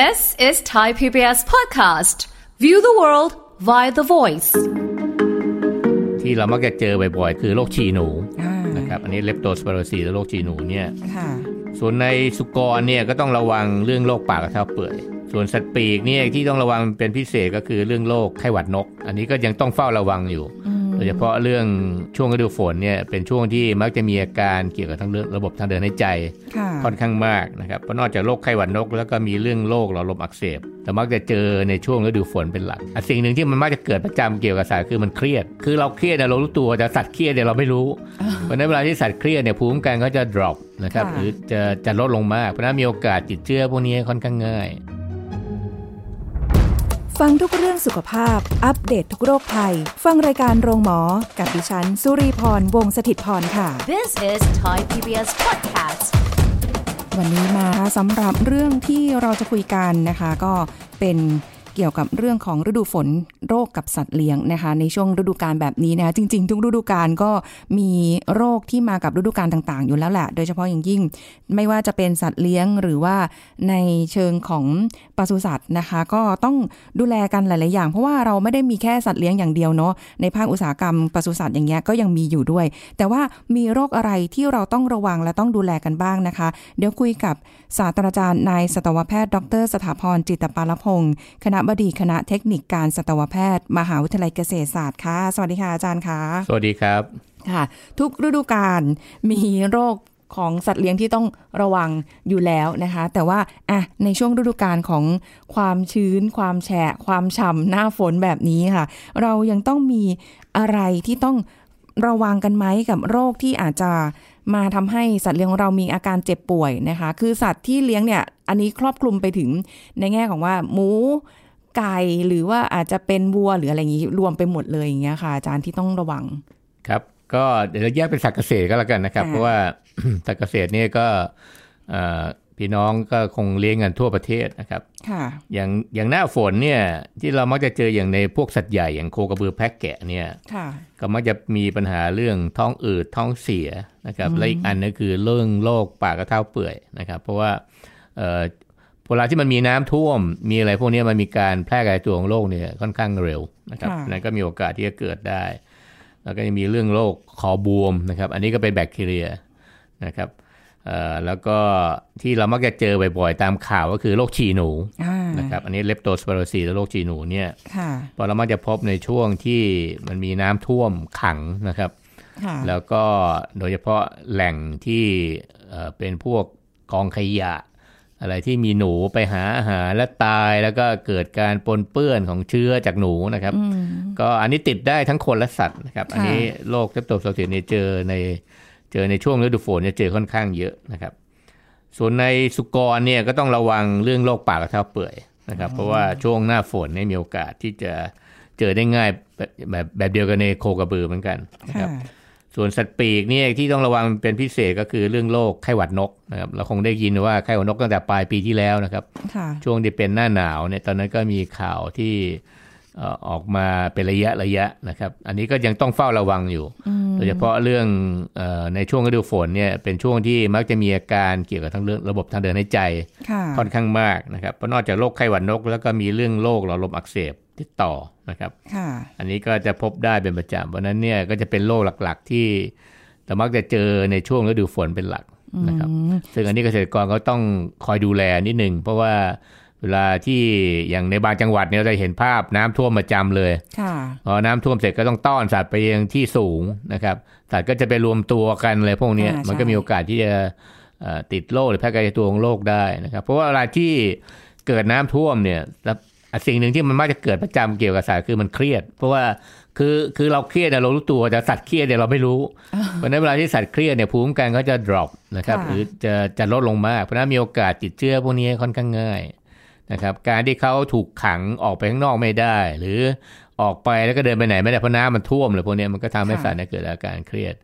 This is Thai PBS podcast. View the world via the voice. ที่เรามักจะเจอบ่อยๆ คือโรคฉี่หนูอ่านะครับ อันนี้เลปโตสปาโรซีและโรคฉี่หนูเนี่ยค่ะส่วนในสุกรเนี่ยก็ต้องระวังเรื่องโรคปากกระเท้าเปื่อย ส่วนสัตว์ปีกเนี่ยที่ต้องระวังเป็นพิเศษก็คือเรื่องโรคไข้หวัดนก อันนี้ก็ยังต้องเฝ้าระวังอยู่ โดยเฉพาะเรื่องช่วงฤดูฝนเนี่ยเป็นช่วงที่มักจะมีอาการเกี่ยวกับทั้งเรื่องระบบทางเดินหายใจค่ะค่อนข้างมากนะครับเพราะนอกจากโรคไข้หวัดนก แล้วก็มีเรื่องโรคหลอดลมอักเสบแต่มักจะเจอในช่วงฤดูฝนเป็นหลักอะสิ่งหนึ่งที่มันมักจะเกิดประจำเกี่ยวกับสัตว์คือมันเครียด คือเราเครียดเนี่ยเรารู้ตัวแต่สัตว์เครียดเนี่ยเราไม่รู้เพราะฉะนั้นเวลาที่สัตว์เครียดเนี่ยภูมิคุ้มกันเขาจะ drop นะครับค่ะหรือจะจะลดลงมากเพราะฉะนั้นมีโอกาสติดเชื้อพวกนี้ค่อนข้างง่าย ฟังทุกเรื่องสุขภาพ อัปเดตททุกโรคภัย ฟังรายการโรงหมอ กับดิฉัน สุรีพร วงศิตพรค่ะ This is Thai PBS podcast. วันนี้มาสำหรับเรื่องที่เราจะคุยกันนะคะ ก็เป็น เกี่ยวกับเรื่องของฤดูฝนโรคกับสัตว์เลี้ยงนะคะ ในช่วงฤดูกาลแบบนี้นะคะจริง ๆ ทุกฤดูกาลก็มีโรคที่มากับฤดูกาลต่างๆ อยู่แล้วแหละ โดยเฉพาะอย่างยิ่ง ไม่ว่าจะเป็นสัตว์เลี้ยงหรือว่าในเชิงของปศุสัตว์นะคะ ก็ต้องดูแลกันหลาย ๆ อย่าง เพราะว่าเราไม่ได้มีแค่สัตว์เลี้ยงอย่างเดียวเนาะในภาคอุตสาหกรรมปศุสัตว์อย่างเงี้ยก็ยังมีอยู่ด้วย แต่ว่ามีโรคอะไรที่เราต้องระวังและต้องดูแลกันบ้างนะคะ เดี๋ยวคุยกับศาสตราจารย์นายสัตวแพทย์ ดร สถาพรจิตตปาลพงศ์คณะบดีคณะเทคนิคการสัตวแพทย์ มหาวิทยาลัยเกษตรศาสตร์ค่ะ สวัสดีค่ะอาจารย์ค่ะ สวัสดีครับ ค่ะ ทุกฤดูกาลมีโรคของสัตว์เลี้ยงที่ต้องระวังอยู่แล้วนะคะ แต่ว่าอะในช่วงฤดูกาลของความชื้น ความแฉะ ความฉ่ำหน้าฝนแบบนี้ค่ะ เรายังต้องมีอะไรที่ต้องระวังกันไหมกับโรคที่อาจจะมาทำให้สัตว์เลี้ยงของเรามีอาการเจ็บป่วยนะคะ คือสัตว์ที่เลี้ยงเนี่ย อันนี้ครอบคลุมไปถึงในแง่ของว่าหมู ไก่หรือว่าอาจจะเป็นวัวหรืออะไรอย่างนี้รวมไปหมดเลยอย่างเงี้ยค่ะอาจารย์ที่ต้องระวังครับ ก็เดี๋ยวเราแยกเป็นสัตว์เกษตรก็แล้วกันนะครับค่ะเพราะว่าสัตว์เกษตรเนี่ยก็เอ่อพี่น้องก็คงเลี้ยงกันทั่วประเทศนะครับค่ะอย่างอย่างหน้าฝนเนี่ยที่เรามักจะเจออย่างในพวกสัตว์ใหญ่อย่างโคกระบือแพะแกะเนี่ยค่ะก็มักจะมีปัญหาเรื่องท้องอืดท้องเสียนะครับและอีกอันนึงคือเรื่องโรคปากกระเท้าเปื่อยนะครับ เพราะว่า เอ่อเวลาที่มันมีน้ำท่วม มีอะไรพวกนี้มันมีการแพร่กระจายตัวของโรคเนี่ยค่อนข้างเร็วนะครับค่ะนั่นก็มีโอกาสที่จะเกิดได้ แล้วก็ยังมีเรื่องโรคคอบวมนะครับ อันนี้ก็เป็นแบคทีเรียนะครับเอ่อแล้วก็ที่เรามักจะเจอบ่อยๆ ตามข่าวก็คือโรคฉี่หนูอ่านะครับอันนี้เลปโตสปาโรซีและโรคฉี่หนูเนี่ยค่ะพอเรามักจะพบในช่วงที่มันมีน้ำท่วมขังนะครับค่ะแล้วก็โดยเฉพาะแหล่งที่เอ่อเป็นพวกกองขยะ อะไรที่มีหนูไปหาอาหารและตายแล้วก็เกิดการปนเปื้อนของเชื้อจากหนูนะครับอืมก็อันนี้ติดได้ทั้งคนและสัตว์นะครับค่ะอันนี้โรคเทปโตสโติเนี่ยเจอในเจอในช่วงฤดูฝนเนี่ยเจอค่อนข้างเยอะนะครับ ส่วนในสุกรเนี่ยก็ต้องระวังเรื่องโรคปากกระเท้าเปื่อยนะครับ เพราะว่าช่วงหน้าฝนเนี่ยมีโอกาสที่จะเจอได้ง่ายแบบแบบแบบเดียวกันในโคกระบือเหมือนกันนะครับค่ะ ส่วนสัตว์ปีกเนี่ยที่ต้องระวังเป็นพิเศษก็คือเรื่องโรคไข้หวัดนกนะครับเราคงได้ยินว่าไข้หวัดนกตั้งแต่ปลายปีที่แล้วนะครับค่ะช่วงที่เป็นหน้าหนาวเนี่ยตอนนั้นก็มีข่าวที่เอ่อออกมาเป็นระยะระยะนะครับ อันนี้ก็ยังต้องเฝ้าระวังอยู่ โดยเฉพาะเรื่องเออในช่วงฤดูฝนเนี่ยเป็นช่วงที่มักจะมีอาการเกี่ยวกับทั้งเรื่องระบบทางเดินหายใจค่ะค่อนข้างมากนะครับเพราะนอกจากโรคไข้หวัดนก แล้วก็มีเรื่องโรคหลอดลมอักเสบติดต่อ นะครับค่ะอันนี้ก็จะพบได้เป็นประจำเพราะฉะนั้นเนี่ยก็จะเป็นโรคหลักๆ ที่เรามักจะเจอในช่วงฤดูฝนเป็นหลักนะครับ ซึ่งอันนี้เกษตรกรก็ต้องคอยดูแลนิดนึงเพราะว่าเวลาที่อย่างในบางจังหวัดเนี่ยเราจะเห็นภาพน้ำท่วมประจำเลยค่ะพอน้ำท่วมเสร็จก็ต้องต้อนสัตว์ไปยังที่สูงนะครับ สัตว์ก็จะไปรวมตัวกันเลยพวกเนี้ยอ่าใช่มันก็มีโอกาสที่จะเอ่อติดโรคหรือแพร่กระจายตัวของโรคได้นะครับ เพราะว่าเวลาที่เกิดน้ำท่วมเนี่ยแล้ว สิ่งหนึ่งที่มันมักจะเกิดประจำเกี่ยวกับสัตว์คือมันเครียด เพราะว่าคือคือเราเครียดเนี่ยเรารู้ตัวแต่สัตว์เครียดเนี่ยเราไม่รู้เพราะฉะนั้นเวลาที่สัตว์เครียดเนี่ยภูมิคุ้มกันเขาจะ drop นะครับค่ะหรือจะจะลดลงมากเพราะฉะนั้นมีโอกาสติดเชื้อพวกนี้ค่อนข้างง่ายนะครับการที่เขาถูกขังออกไปข้างนอกไม่ได้ หรือออกไปแล้วก็เดินไปไหนไม่ได้เพราะน้ำมันท่วมเลยพวกเนี้ยมันก็ทำให้ค่ะสัตว์เนี่ยเกิดอาการเครียด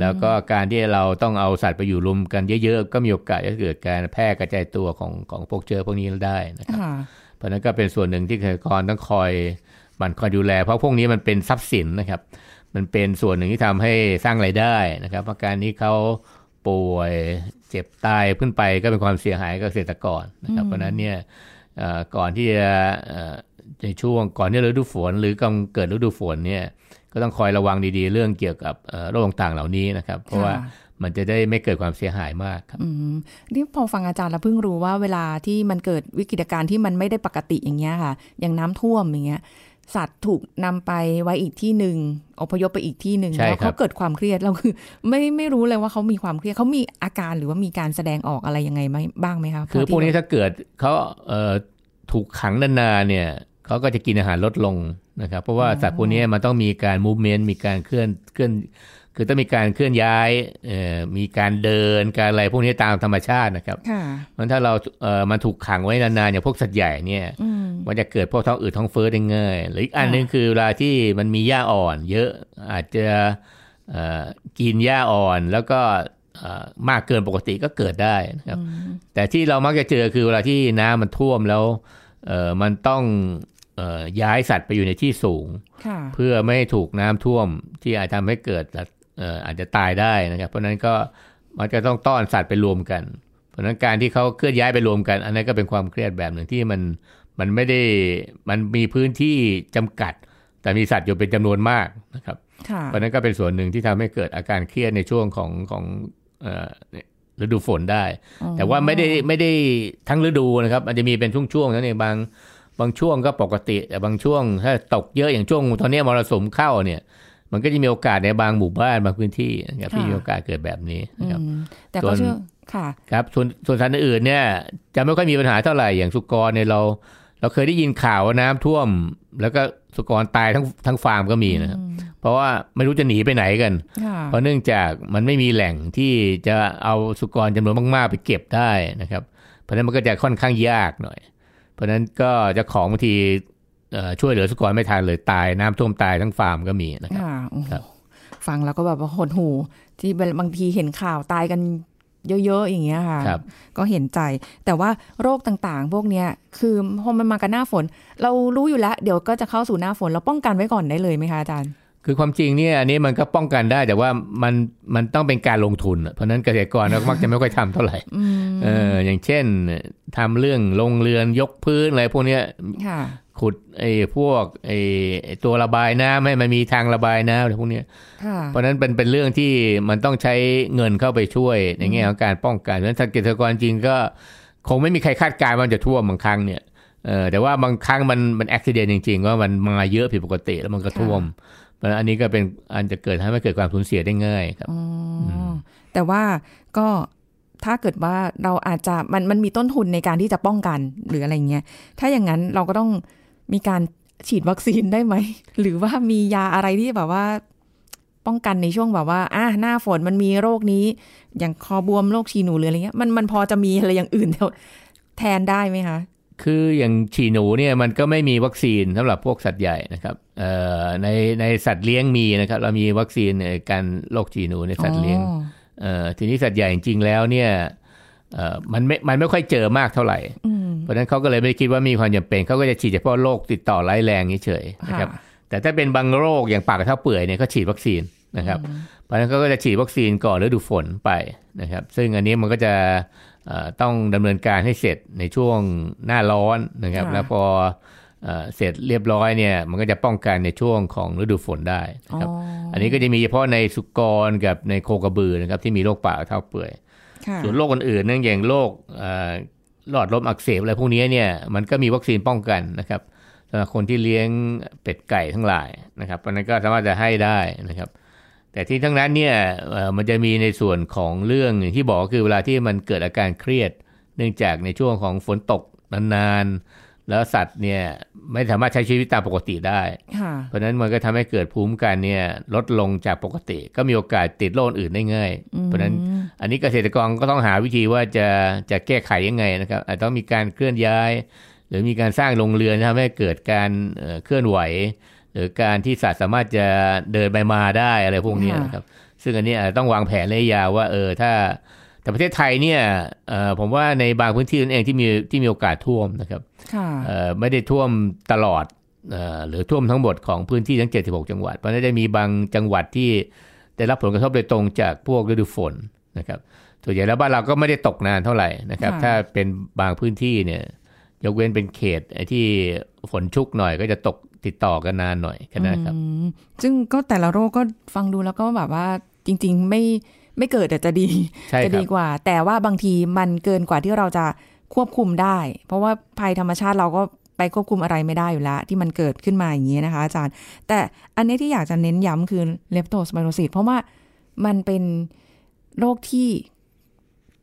แล้วก็การที่เราต้องเอาสัตว์ไปอยู่รวมกันเยอะๆก็มีโอกาสจะเกิดการแพร่กระจายตัวของของพวกเชื้อพวกนี้ได้นะครับค่ะ เพราะนั้นก็เป็นส่วนหนึ่งที่เกษตรกรต้องคอยมันคอยดูแล เพราะพวกนี้มันเป็นทรัพย์สินนะครับ มันเป็นส่วนหนึ่งที่ทำให้สร้างรายได้นะครับอาการที่เขาป่วยเจ็บตายขึ้นไปก็เป็นความเสียหายกับเกษตรกรนะครับ เพราะนั้นเนี่ยอ่อก่อนที่จะในช่วงก่อนที่ฤดูฝน หรือกำเกิดฤดูฝนเนี่ยก็ต้องคอยระวังดีๆ เรื่องเกี่ยวกับโรคต่างๆเหล่านี้นะครับ เพราะว่า มันจะได้ไม่เกิดความเสียหายมากครับอืมนี่พอฟังอาจารย์แล้วเพิ่งรู้ว่าเวลาที่มันเกิดวิกฤตการณ์ที่มันไม่ได้ปกติอย่างเงี้ยค่ะ อย่างน้ำท่วมอย่างเงี้ยสัตว์ถูกนำไปไว้อีกที่หนึ่งอพยพไปอีกที่หนึ่งใช่แล้วครัเขาบเกิดความเครียดเราคือไม่ไม่รู้เลยว่าเขามีความเครียดเขามีอาการหรือว่ามีการแสดงออกอะไรยังไงไหมบ้างไหมคะคือเท่าที่พวกนี้ถ้าเกิดเขาเอ่อถูกขังนานๆเนี่ยเขาก็จะกินอาหารลดลงนะครับ เพราะว่าสัตว์พวกนี้มันต้องมีการมูฟเมนต์มีการเคลื่อนเคลื่อน คือต้องมีการเคลื่อนย้ายเอ่อมีการเดินการอะไรพวกนี้ตามธรรมชาตินะครับค่ะมันถ้าเราเอ่อมันถูกขังไว้นานๆอย่างพวกสัตว์ใหญ่เนี่ยอืมมันจะเกิดพวกท้องอืดท้องเฟ้อได้ง่ายหรืออีกอันหนึงคือเวลาที่มันมีหญ้าอ่อน เยอะอาจจะเอ่อกินหญ้าอ่อนแล้วก็เอ่อมากเกินปกติก็เกิดได้นะครับ แต่ที่เรามักจะเจอคือเวลาที่น้ำมันท่วมแล้วเอ่อมันต้องเอ่อย้ายสัตว์ไปอยู่ในที่สูงค่ะเพื่อไม่ให้ถูกน้ำท่วมที่อาจทำให้เกิดสัตว์เอ่ออาจจะตายได้นะครับ เพราะฉะนั้นก็มันจะต้องต้อนสัตว์ไปรวมกัน เพราะฉะนั้นการที่เขาเคลื่อนย้ายไปรวมกัน อันนั้นก็เป็นความเครียดแบบหนึ่งที่มันมันไม่ได้มันมีพื้นที่จำกัด แต่มีสัตว์อยู่เป็นจำนวนมากนะครับค่ะเพราะฉะนั้นก็เป็นส่วนหนึ่งที่ทำให้เกิดอาการเครียดในช่วงของของเอ่อฤดูฝนได้ แต่ว่าไม่ได้ไม่ได้ทั้งฤดูนะครับมันจะมีเป็นช่วงๆนั่นเองบางบางช่วงก็ปกติ แต่บางช่วงถ้าตกเยอะอย่างช่วงตอนนี้มรสุมเข้าเนี่ย มันก็จะมีโอกาสในบางหมู่บ้านบางพื้นที่นะครับที่มีโอกาสเกิดแบบนี้นะครับอืมแต่ส่ก็วนเชื่อค่ะครับส่วนส่วนสัตว์อื่นๆเนี่ยจะไม่ค่อยมีปัญหาเท่าไหร่อย่างสุกรเนี่ยเรา เราเคยได้ยินข่าวว่าน้ำท่วม แล้วก็สุกรตายทั้งทั้งฟาร์มก็มีนะครับเพราะว่าไม่รู้จะหนีไปไหนกันค่ะเพราะเนื่องจากมันไม่มีแหล่งที่จะเอาสุกรจำนวนมาก ๆ ไปเก็บได้นะครับ เพราะฉะนั้นมันก็จะค่อนข้างยากหน่อย เพราะฉะนั้นก็เจะของบางทีเอ่อ ช่วยเหลือสุกรไม่ทันเลยตายน้ำท่วมตายทั้งฟาร์มก็มีนะครับค่ะโอ้โหครับฟังแล้วก็แบบว่าหดหูที่บางทีเห็นข่าวตายกันเยอะ ๆ อย่างเงี้ยค่ะครับก็เห็นใจ แต่ว่าโรคต่างๆ พวกเนี้ย คือพอมันมากับหน้าฝน เรารู้อยู่แล้ว เดี๋ยวก็จะเข้าสู่หน้าฝน เราป้องกันไว้ก่อนได้เลยไหมคะอาจารย์ คือความจริงเนี่ย อันนี้มันก็ป้องกันได้ แต่ว่ามันมันต้องเป็นการลงทุนอะเพราะฉะนั้นเกษตรกรก็มักจะไม่ค่อยทำเท่าไหร่เอออย่างเช่นทำเรื่องลงเรือนยกพื้นอะไรพวกเนี้ยค่ะ ขุดไอ้พวกไอ้ไอ้ตัวระบายน้ำให้มันมีทางระบายน้ำอะไรพวกเนี้ยค่ะเพราะฉะนั้นเป็นเป็นเรื่องที่มันต้องใช้เงินเข้าไปช่วยในแง่ของการป้องกันเพราะฉะนั้นเกษตรกรจริงก็คงไม่มีใครคาดการณ์ว่ามันจะท่วมบางครั้งเนี่ยเออแต่ว่าบางครั้งมันมันอุบิเหตุจริง ๆ ว่ามันมาเยอะผิดปกติแล้วมันก็ท่วมเพราะฉะนั้นอันนี้ก็เป็นอันจะเกิดทำให้เกิดความสูญเสียได้ง่ายครับอ๋ออแต่ว่าก็ถ้าเกิดว่าเราอาจจะมันมันมีต้นทุนในการที่จะป้องกันหรืออะไรเงี้ยถ้าอย่างนั้นเราก็ต้อง มีการฉีดวัคซีนได้ไหม หรือว่ามียาอะไรที่แบบว่า ป้องกันในช่วงแบบว่าอะหน้าฝนมันมีโรคนี้ อย่างคอบวมโรคฉี่หนูหรืออะไรเงี้ยมันมันพอจะมีอะไรอย่างอื่นแทนได้ไหมคะคืออย่างฉี่หนูเนี่ยมันก็ไม่มีวัคซีนสำหรับพวกสัตว์ใหญ่นะครับเอ่อในในสัตว์เลี้ยงมีนะครับ เรามีวัคซีนในการโรคฉี่หนูในสัตว์เลี้ยงอ๋อเอ่อทีนี้สัตว์ใหญ่จริงๆแล้วเนี่ยเอ่อ มันไม่ มันไม่ค่อยเจอมากเท่าไหร่อืมเพราะฉะนั้นเขาก็เลยไม่ได้คิดว่ามีความจำเป็นเขาก็จะฉีดเฉพาะโรคติดต่อร้ายแรงเฉยๆนะครับค่ะแต่ถ้าเป็นบางโรคอย่างปากกระเท้าเปื่อยเนี่ยเขาฉีดวัคซีนนะครับ เพราะฉะนั้นเขาก็จะฉีดวัคซีนก่อนฤดูฝนไปนะครับ ซึ่งอันนี้มันก็จะเอ่อต้องดำเนินการให้เสร็จในช่วงหน้าร้อนนะครับค่ะแล้วพอเอ่อเสร็จเรียบร้อยเนี่ยมันก็จะป้องกันในช่วงของฤดูฝนได้นะครับ อันนี้ก็จะมีเฉพาะในสุกรกับในโคกระบือนะครับที่มีโรคปากกระเท้าเปื่อยค่ะ ส่วนโรคอื่นๆเนื่องอย่างโรคหลอดลมอักเสบอะไรพวกนี้เนี่ยมันก็มีวัคซีนป้องกันนะครับสำหรับคนที่เลี้ยงเป็ดไก่ทั้งหลายนะครับเพราะนั้นก็สามารถจะให้ได้นะครับ แต่ที่ทั้งนั้นเนี่ยมันจะมีในส่วนของเรื่องที่บอกคือเวลาที่มันเกิดอาการเครียด เนื่องจากในช่วงของฝนตกนานๆแล้วสัตว์เนี่ย ไม่สามารถใช้ชีวิตตามปกติได้ค่ะเพราะฉะนั้นมันก็ทำให้เกิดภูมิคุ้มกันเนี่ยลดลงจากปกติ ก็มีโอกาสติดโรคอื่นได้ง่าย เพราะฉะนั้นอันนี้เกษตรกรก็ต้องหาวิธีว่าจะจะแก้ไขยังไงนะครับ อาจต้องมีการเคลื่อนย้าย หรือมีการสร้างโรงเรือนทำให้เกิดการเอ่อเคลื่อนไหว หรือการที่สัตว์สามารถจะเดินไปมาได้อะไรพวกนี้นะครับ ซึ่งอันนี้อาจจะต้องวางแผนระยะยาวว่าเออถ้า แต่ประเทศไทยเนี่ยเอ่อผมว่าในบางพื้นที่นั่นเองที่มีที่มีโอกาสท่วมนะครับค่ะเอ่อไม่ได้ท่วมตลอดเอ่อหรือท่วมทั้งหมดของพื้นที่ทั้ง 76 จังหวัด เพราะฉะนั้นจะมีบางจังหวัดที่ได้รับผลกระทบโดยตรงจากพวกฤดูฝนนะครับส่วนใหญ่แล้วบ้านเราก็ไม่ได้ตกนานเท่าไหร่นะครับค่ะถ้าเป็นบางพื้นที่เนี่ยยกเว้นเป็นเขตไอ้ที่ฝนชุกหน่อยก็จะตกติดต่อกันนานหน่อยแค่นั้นครับอืมซึ่งก็แต่ละโรคก็ฟังดูแล้วก็แบบว่าจริง ๆ ไม่ ไม่เกิดแต่จะดีใช่จะครัดีบกว่า แต่ว่าบางทีมันเกินกว่าที่เราจะควบคุมได้ เพราะว่าภัยธรรมชาติเราก็ไปควบคุมอะไรไม่ได้อยู่แล้ว ที่มันเกิดขึ้นมาอย่างนี้นะคะ อาจารย์ แต่อันนี้ที่อยากจะเน้นย้ำคือเลปโตสไ i โรซิสเพราะว่ามันเป็นโรคที่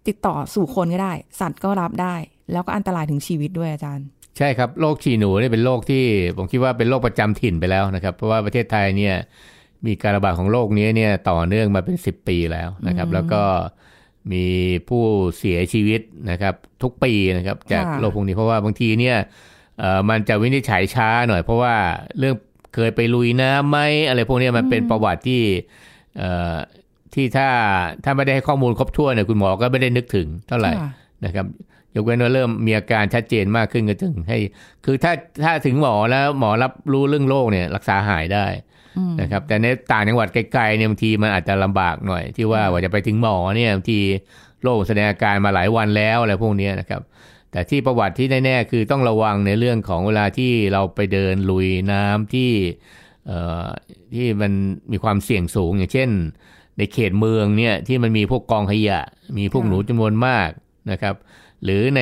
ติดต่อสู่คนก็ได้ สัตว์ก็รับได้ แล้วก็อันตรายถึงชีวิตด้วยอาจารย์ ใช่ครับโรคฉี่หนูเนี่ยเป็นโรคที่ผมคิดว่าเป็นโรคประจำถิ่นไปแล้วนะครับ เพราะว่าประเทศไทยเนี่ย มีการระบาดของโรคนี้เนี่ยต่อเนื่องมาเป็น 10 ปีแล้วนะครับ แล้วก็มีผู้เสียชีวิตนะครับ ทุกปีนะครับ จากค่ะโรคพวกนี้เพราะว่าบางทีเนี่ยเอ่อมันจะวินิจฉัยช้าหน่อย เพราะว่าเรื่องเคยไปลุยน้ำไหมอะไรพวกเนี้ยมันเป็นประวัติที่เอ่อที่ถ้าถ้าไม่ได้ให้ข้อมูลครบถ้วนเนี่ยคุณหมอก็ไม่ได้นึกถึงเท่าไหร่ค่ะนะครับยกเว้นว่าเริ่มมีอาการชัดเจนมากขึ้นก็ถึงให้ คือถ้าถ้าถึงหมอแล้วหมอรับรู้เรื่องโรคเนี่ยรักษาหายได้ นะครับ แต่ในต่างจังหวัดไกลๆเนี่ยบางทีมันอาจจะลำบากหน่อย ที่ว่าว่าจะไปถึงหมอเนี่ยบางทีโรคแสดงอาการมาหลายวันแล้วอะไรพวกนี้นะครับแต่ที่ประวัติที่แน่ๆคือต้องระวังในเรื่องของเวลาที่เราไปเดินลุยน้ำที่เอ่อที่มันมีความเสี่ยงสูงอย่างเช่น ในเขตเมืองเนี่ยที่มันมีพวกกองขยะ มีพวกหนูจำนวนมากนะครับ หรือใน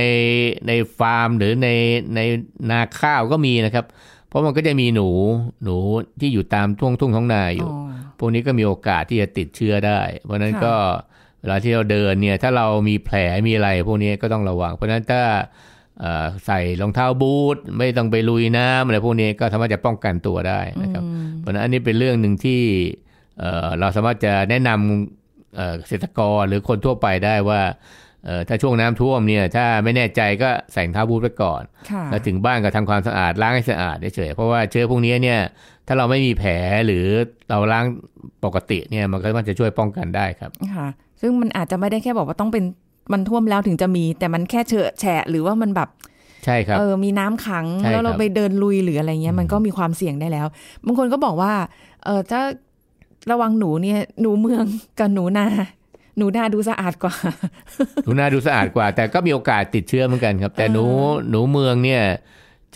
ในฟาร์มหรือในในนาข้าวก็มีนะครับ เพราะมันก็จะมีหนูหนูที่อยู่ตามทุ่งทุ่งท้องนาอยู่อ๋อพวกนี้ก็มีโอกาสที่จะติดเชื้อได้ เพราะฉะนั้นค่ะก็เวลาที่เราเดินเนี่ยถ้าเรามีแผลมีอะไรพวกนี้ก็ต้องระวัง เพราะฉะนั้นถ้าเอ่อใส่รองเท้าบูทไม่ต้องไปลุยน้ำอะไรพวกนี้ก็สามารถจะป้องกันตัวได้นะครับอืมเพราะฉะนั้นอันนี้เป็นเรื่องหนึ่งที่เอ่อเราสามารถจะแนะนำเอ่อเกษตรกรหรือคนทั่วไปได้ว่า เอ่อถ้าช่วงน้ำท่วมเนี่ย ถ้าไม่แน่ใจก็ใส่รองเท้าบูทไว้ก่อนค่ะแล้วถึงบ้านก็ทำความสะอาดล้างให้สะอาดเฉยๆเพราะว่าเชื้อพวกนี้เนี่ย ถ้าเราไม่มีแผลหรือเราล้างปกติเนี่ย มันก็มันจะช่วยป้องกันได้ครับค่ะ ซึ่งมันอาจจะไม่ได้แค่บอกว่าต้องเป็นมันท่วมแล้วถึงจะมี แต่มันแค่เฉอะแฉะหรือว่ามันแบบใช่ครับเออมีน้ำขังใช่แล้วเราครับไปเดินลุยหรืออะไรเงี้ย มันก็มีความเสี่ยงได้แล้ว บางคนก็บอกว่า เออถ้าระวังหนูเนี่ยหนูเมืองกับหนูนา หนูนาดูสะอาดกว่า หนูน่าดูสะอาดกว่า แต่ก็มีโอกาสติดเชื้อเหมือนกันครับ แต่หนูหนูเมืองเนี่ย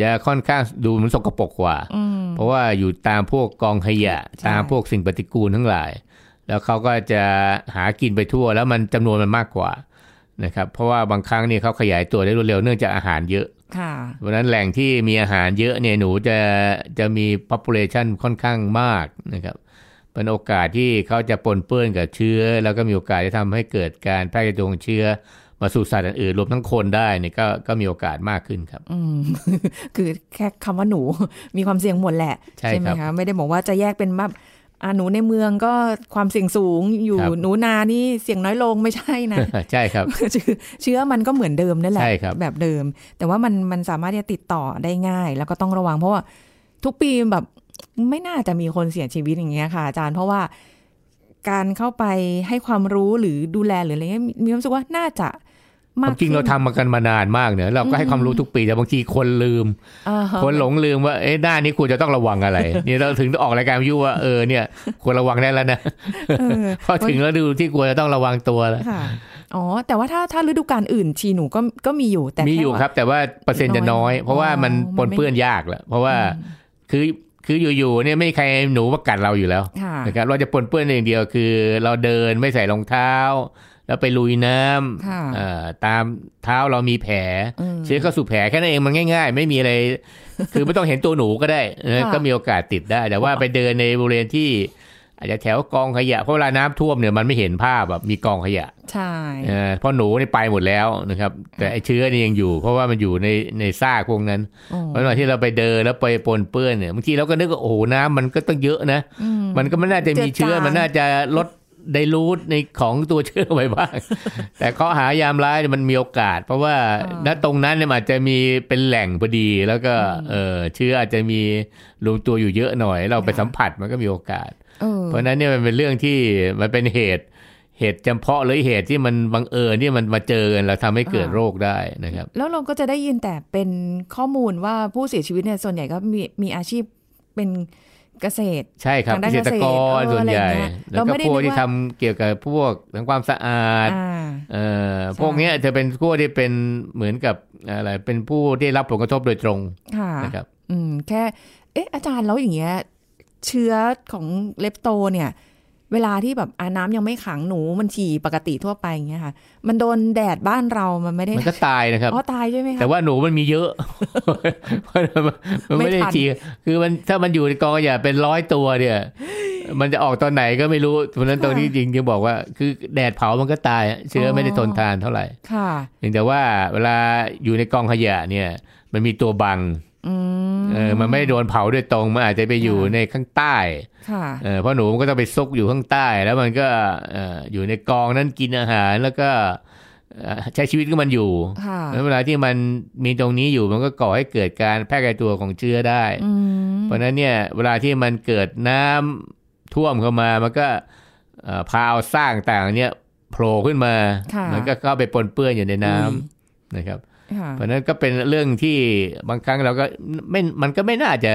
จะค่อนข้างดูมันสกปรกกว่าอืมเพราะว่าอยู่ตามพวกกองขยะใช่ตามพวกสิ่งปฏิกูลทั้งหลาย แล้วเขาก็จะหากินไปทั่ว แล้วมันจำนวนมันมากกว่านะครับ เพราะว่าบางครั้งเนี่ยเขาขยายตัวได้รวดเร็วเนื่องจากอาหารเยอะค่ะเพราะฉะนั้นแหล่งที่มีอาหารเยอะเนี่ยหนูจะจะมี population ค่อนข้างมากนะครับ เป็นโอกาสที่เขาจะปนเปื้อนกับเชื้อ แล้วก็มีโอกาสที่ทำให้เกิดการแพร่กระจายของเชื้อมาสู่สัตว์อื่นๆรวมทั้งคนได้เนี่ยก็ก็มีโอกาสมากขึ้นครับอืมคือแค่คำว่าหนูมีความเสี่ยงหมดแหละ ใช่ไหมครับคะไม่ได้บอกว่าจะแยกเป็นแบบอ่าหนูในเมืองก็ความเสี่ยงสูงอยู่ครับหนูนานี่เสี่ยงน้อยลงไม่ใช่นะ ใช่ครับคือเชื้อมันก็เหมือนเดิมนั่นแหละใช่ครับแบบเดิม แต่ว่ามันมันสามารถที่จะติดต่อได้ง่าย แล้วก็ต้องระวังเพราะว่าทุกปีแบบ ไม่น่าจะมีคนเสียชีวิตอย่างเงี้ยค่ะ อาจารย์เพราะว่าการเข้าไปให้ความรู้หรือดูแลหรืออะไรเงี้ยมีมีความรู้สึกว่าน่าจะมากความจริงเราขึ้นทำมากันมานานมากเนี่ยเราก็ให้ความรู้ทุกปีแต่บางทีคนลืมอ่าฮะคนหลงลืมว่าเอ๊ะหน้านี้ควรจะต้องระวังอะไรนี่เราถึงออกรายการวิทยุว่าเออเนี่ยควรระวังได้แล้วนะเออพอถึงแล้วดูที่ควรจะต้องระวังตัวแล้วค่ะอ๋อแต่ว่าถ้าถ้าฤดูกาลอื่นชีหนูก็ก็มีอยู่แต่มีอยู่แว่าครับ แต่ว่าเปอร์เซ็นต์จะน้อย เพราะว่ามันอ๋อปมันนไม่เปื้อนยากแหละเพราะว่าคือ คืออยู่ๆเนี่ยไม่มีใครหนูมากัดเราอยู่แล้วค่ะนะครับเราจะปนเปื้อนอย่างเดียวคือ เราเดินไม่ใส่รองเท้า แล้วไปลุยน้ค่ะำเอ่อตามเท้าเรามีแผลอืมเชื้อเข้าสู่แผลแค่นั้นเองมันง่าย ๆ ไม่มีอะไร คือไม่ต้องเห็นตัวหนูก็ได้นะค่ะก็มีโอกาสติดได้ แต่ว่าไปเดินในบริเวณที่ อาจจะแถวกองขยะเพราะเวลาน้ำท่วมเนี่ยมันไม่เห็นภาพแบบมีกองขยะ ใช่เออเพราะหนูนี่ไปหมดแล้วนะครับ แต่ไอเชื้อนี่ยังอยู่ เพราะว่ามันอยู่ในในซากพวกนั้นโอ้เพราะว่าที่เราไปเดินแล้วไปปนเปื้อนเนี่ยบางทีเราก็นึกว่าโอ้โหน้ำมันก็ต้องเยอะนะอืมมันก็ไม่น่าจะมีเชื้อเจือจางมันน่าจะลดไดรูทในของตัวเชื้อไปบ้าง แต่ข้อหายามร้ายเนี่ยมันมีโอกาส เพราะว่าณตรงนั้นเนี่ยมันอาจจะมีเป็นแหล่งพอดี แล้วก็เออเชื้ออาจจะมีรวมตัวอยู่เยอะหน่อย เราไปสัมผัสมันก็มีโอกาส เออเพราะฉะนั้นเนี่ยมันเป็นเรื่องที่มันเป็นเหตุเหตุจำเพาะหรือเหตุที่มันบังเอิญที่มันมาเจอกันแล้วทำให้เกิดโรคได้นะครับ แล้วเราก็จะได้ยินแต่เป็นข้อมูลว่าผู้เสียชีวิตเนี่ยส่วนใหญ่ก็มีมีอาชีพเป็นเกษตร ใช่ครับทางด้านเกษตรกรเกษตรส่วนใหญ่เอออะไรอย่างเงี้ยแล้วก็เราไม่ได้พวกนึกที่ว่าทำเกี่ยวกับพวกทางความสะอาดอ่าเอ่อพวกเนี้ยจะเป็นพวกที่เป็นเหมือนกับอะไรเป็นผู้ที่รับผลกระทบโดยตรงค่ะนะครับ อืมแค่เอ๊ะอาจารย์แล้วอย่างเงี้ย เชื้อของเลปโตเนี่ย เวลาที่แบบอาน้ำยังไม่ขังหนูมันฉี่ปกติทั่วไปอย่างเงี้ยค่ะ มันโดนแดดบ้านเรามันไม่ได้มันก็ตายนะครับอ๋อตายใช่ไหมคะแต่ว่าหนูมันมีเยอะมันไม่ได้ไม่ทันทีคือมันถ้ามันอยู่ในกองขยะเป็นร้อยตัวเนี่ยมันจะออกตอนไหนก็ไม่รู้เพราะฉะนั้นตรงนี้จริงจะบอกว่า คือแดดเผามันก็ตายเชื้อไม่ได้ทนทานเท่าไหร่ ค่ะเพียงแต่ว่าเวลาอยู่ในกองขยะเนี่ย มันมีตัวบังอืม เออมันไม่ได้โดนเผาโดยตรงมันอาจจะไปอยู่ค่ะในข้างใต้ค่ะเออเพราะหนูมันก็ต้องไปซุกอยู่ข้างใต้ แล้วมันก็เอ่ออยู่ในกองนั้นกินอาหารแล้วก็เอ่อใช้ชีวิตก็มันอยู่ค่ะแล้วเวลาที่มันมีตรงนี้อยู่มันก็ก่อให้เกิดการแพร่กระจายตัวของเชื้อได้อืมเพราะฉะนั้นเนี่ยเวลาที่มันเกิดน้ำท่วมเข้ามามันก็เอ่อพาเอาสร้างต่างเนี่ยโผล่ขึ้นมาค่ะมันก็เข้าไปปนเปื้อนอยู่ในน้ำอุ้ยนะครับค่ะ เพราะฉะนั้นก็เป็นเรื่องที่บางครั้งเราก็ไม่มันก็ไม่น่าจะ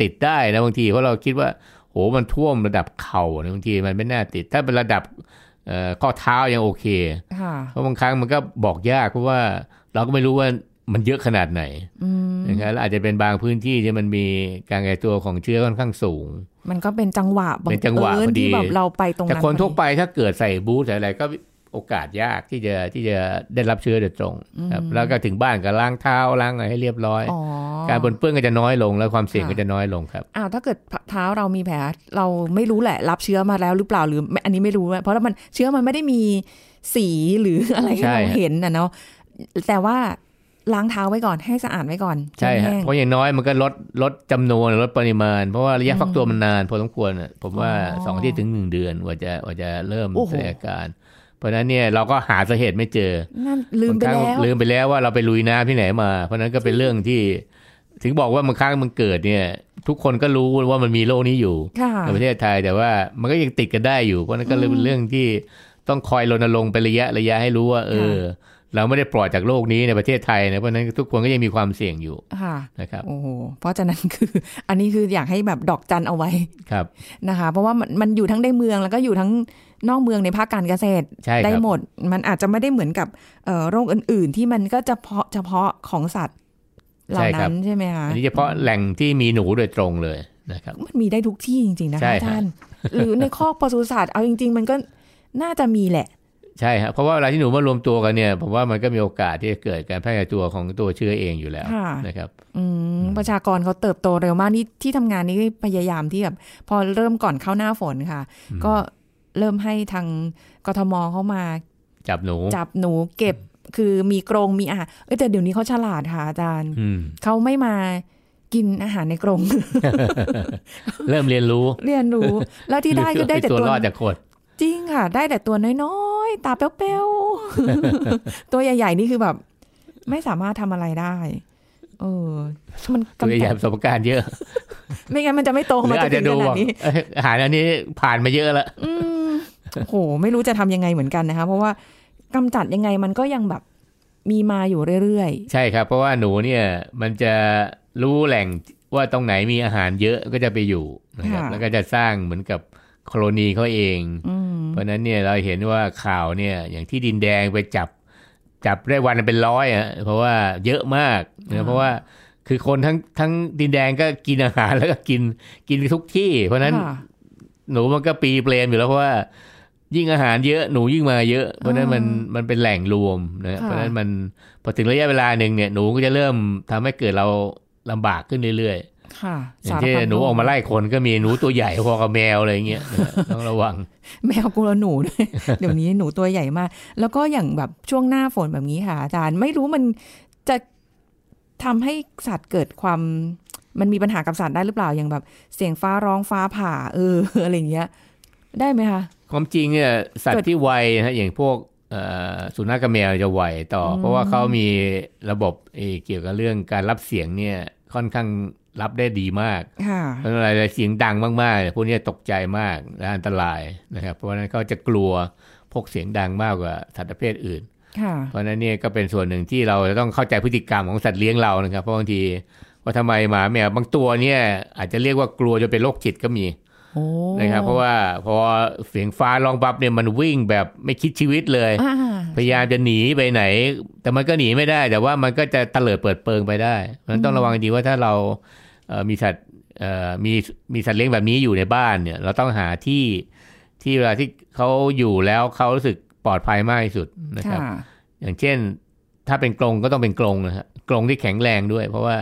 ติดได้นะบางทีเพราะเราคิดว่าโหมันท่วมระดับเข่านะบางทีมันไม่น่าติด ถ้าเป็นระดับเอ่อข้อเท้ายังโอเคค่ะเพราะบางครั้งมันก็บอกยากเพราะว่าเราก็ไม่รู้ว่ามันเยอะขนาดไหนอืมนะครับแล้วอาจจะเป็นบางพื้นที่ที่มันมีการกระจายตัวของเชื้อค่อนข้างสูง มันก็เป็นจังหวะบังเป็นจังหวะเอิญพอดีที่แบบเราไปตรงแต่นั้นคนทั่วพอดีไปถ้าเกิดใส่บูทใส่อะไรก็ โอกาสยากที่จะที่จะได้รับเชื้อโดยตรงครับแล้วก็ถึงบ้านก็ล้างเท้าล้างอะไรให้เรียบร้อยอ๋อการปนเปื้อนก็จะน้อยลงแล้วความเสี่ยงค่ะก็จะน้อยลงครับอ้าวถ้าเกิดเท้าเรามีแผลเราไม่รู้แหละ รับเชื้อมาแล้วหรือเปล่าหรือไม่อันนี้ไม่รู้อะเพราะว่ามันเชื้อมันไม่ได้มีสีหรืออะไรให้ใช่เราฮะเห็นนะเนาะแต่ว่าล้างเท้าไว้ก่อนให้สะอาดไว้ก่อนใช่ฮะแห้งเพราะอย่างน้อยมันก็ลดลดจำนวนลดปริมาณ เพราะว่าระยะฟักตัวมันนานพอสมควรอะผมว่าอ๋อสองอาที่ถึงหนึ่งเดือนกว่าจะกว่าจะเริ่มโอ้โหแสดงอาการ เพราะฉะนั้นเนี่ยเราก็หาสาเหตุไม่เจอนั่นลืมไปบางครั้งแล้วลืมไปแล้วว่าเราไปลุยน้ำที่ไหนมา เพราะฉะนั้นก็เป็นเรื่องที่ ถึงบอกว่าบางครั้งมันเกิดเนี่ย ทุกคนก็รู้ว่ามันมีโรคนี้อยู่ค่ะในประเทศไทยแต่ว่ามันก็ยังติดกันได้อยู่ เพราะฉะนั้นก็เลยเป็นเรื่องที่ต้องคอยรณรงค์เป็นระยะระยะให้รู้ว่า เออ เราไม่ได้ปลอดจากโรคนี้ในประเทศไทยนะเพราะฉะนั้นทุกคนก็ยังมีความเสี่ยงอยู่ค่ะนะครับโอ้โหเพราะฉะนั้นคือ อันนี้คืออยากให้แบบดอกจันเอาไว้ครับนะคะ เพราะว่ามันมันอยู่ทั้งในเมืองแล้วก็อยู่ทั้ง นอกเมืองในภาคการเกษตรใช่คได้รับหมด มันอาจจะไม่ได้เหมือนกับเอ่อโรคอื่น ๆ ที่มันก็เฉพาะเฉพาะของสัตว์เหล่านั้นใช่ไหมคะอันนี้เฉพาะแหล่งที่มีหนูโดยตรงเลยนะครับมันมีได้ทุกที่จริง ๆ นะใช่คะฮะอาจารย์หรือในคอกปศุสัตว์เอาจริง ๆ มันก็น่าจะมีแหละ ใช่ครับเพราะว่าเวลาที่หนูมารวมตัวกันเนี่ยผมว่ามันก็มีโอกาสที่จะเกิดการแพร่กระจายตัวของตัวเชื้อเองอยู่แล้วค่ะนะครับอืมประชากรเขาเติบโตเร็วมากนี่ที่ทำงานนี่พยายามที่แบบพอเริ่มก่อนเข้าหน้าฝนค่ะ ก็ เริ่มให้ทางกทมเข้ามา จับหนู จับหนูเก็บคือมีกรงมีอาหารเอ้ยแต่เดี๋ยวนี้เขาฉลาดค่ะอาจารย์อืมเขาไม่มากินอาหารในกรง เริ่มเรียนรู้ เรียนรู้ แล้วที่ได้ก็ได้แต่ตัวตัวรอดจากคนจริงค่ะ ได้แต่ตัวน้อยๆ ตาเป้วๆ ตัวใหญ่ ๆ นี่คือแบบ ไม่สามารถทำอะไรได้ เออ มันตัวกำใหญ่จัดประสบการณ์เยอะ ไม่งั้นมันจะไม่โตหรืมาออาจถึจะงดูขนาว่าดนี้เอ้ยอาหารอันนี้ผ่านมาเยอะแล้วอืม โหไม่รู้จะทำยังไงเหมือนกันนะคะ เพราะว่ากำจัดยังไงมันก็ยังแบบมีมาอยู่เรื่อยใช่ครับ เพราะว่าหนูเนี่ยมันจะรู้แหล่งว่าตรงไหนมีอาหารเยอะก็จะไปอยู่นะครับแล้วก็จะสร้างเหมือนกับโคโลนีเขาเองๆอืมเพราะฉะนั้นเนี่ยเราเห็นว่าข่าวเนี่ยอย่างที่ดินแดงไปจับจับได้วันละเป็นร้อยอะเพราะว่าเยอะมากนะเพราะว่าคือคนทั้งทั้งดินแดงก็กินอาหารแล้วก็กินกินทุกที่ เพราะฉะนั้นค่ะหนูมันก็ปีเปลนอยู่แล้วเพราะว่า ยิ่งอาหารเยอะหนูยิ่งมาเยอะ เพราะฉะนั้นมันมันเป็นแหล่งรวมนะค่ะเพราะฉะนั้นมันพอถึงระยะเวลาหนึ่งเนี่ยหนูก็จะเริ่มทำให้เกิดเราลำบากขึ้นเรื่อยค่ะๆอย่างเช่นหนูออกมาไล่คนก็มีหนูตัวใหญ่พอกับแมวอะไรอย่างเงี้ยนะต้องระวัง แมวกลัวหนูด้วยเดี๋ยวนี้หนูตัวใหญ่มาก แล้วก็อย่างแบบช่วงหน้าฝนแบบนี้ค่ะอาจารย์ไม่รู้มันจะทำให้สัตว์เกิดความมันมีปัญหากับสัตว์ได้หรือเปล่าอย่างแบบ เสียงฟ้าร้องฟ้าผ่า เอออะไรอย่างเงี้ย ได้ไหมคะ ความจริงเนี่ยสัตเกิว์ดที่ไวนะฮะอย่างพวกเอ่อสุนัขกับแมวจะไวต่ออเพราะว่าเขามีระบบเอ่อเกี่ยวกับเรื่องการรับเสียงเนี่ยค่อนข้างรับได้ดีมากค่ะเพราะอะไรเสียงดังมากๆเนี่ยพวกนี้ตกใจมากและอันตรายนะครับ เพราะฉะนั้นเขาจะกลัวพวกเสียงดังมากกว่าสัตว์ประเภทอื่นค่ะเพราะฉะนั้นเนี่ยก็เป็นส่วนหนึ่งที่เราจะต้องเข้าใจพฤติกรรมของสัตว์เลี้ยงเรานะครับเพราะบางทีว่าทำไมหมาแมวบางตัวเนี่ยอาจจะเรียกว่ากลัวจะเป็นโรคจิตก็มีโอ้ นะครับเพราะว่าพอเสียงฟ้าร้องปั๊บเนี่ยมันวิ่งแบบไม่คิดชีวิตเลยอ่าพยายามจะหนีไปไหน แต่มันก็หนีไม่ได้ แต่ว่ามันก็จะเตลิดเปิดเปิงไปได้เพราะฉะนั้นต้องระวังดีว่าถ้าเราเอ่อมีสัตว์เอ่อมีมีสัตว์เลี้ยงแบบนี้อยู่ในบ้านเนี่ย เราต้องหาที่ที่เวลาที่เขาอยู่แล้วเขารู้สึกปลอดภัยมากที่สุดนะครับค่ะอย่างเช่น ถ้าเป็นกรงก็ต้องเป็นกรงนะฮะกรงที่แข็งแรงด้วย เพราะว่า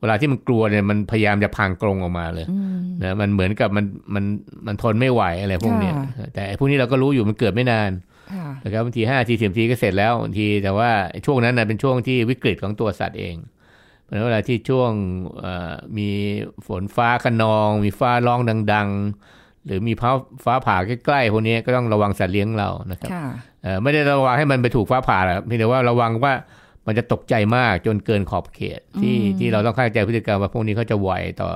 เวลาที่มันกลัวเนี่ยมันพยายามจะพังกรงออกมาเลยอืมนะมันเหมือนกับมันมันมันทนไม่ไหวอะไรพวกเนี้ยค่ะแต่ไอ้พวกนี้เราก็รู้อยู่มันเกิดไม่นานค่ะนะครับบางทีห้าทีสิบทีก็เสร็จแล้วบางทีแต่ว่าช่วงนั้นนะเป็นช่วงที่วิกฤตของตัวสัตว์เองเพราะฉะนั้นเวลาที่ช่วงเอ่อมีฝนฟ้าขนอง มีฟ้าร้องดัง ๆ หรือมีฟ้าฟ้าผ่าใกล้ๆพวกนี้ก็ต้องระวังสัตว์เลี้ยงเรานะครับค่ะเอ่อไม่ได้ระวังให้มันไปถูกฟ้าผ่าหรอกเพียงแต่ว่าระวังว่า มันจะตกใจมากจนเกินขอบเขตที่อืมที่เราต้องเข้าใจพฤติกรรมว่าพวกนี้เขาจะไหวต่อ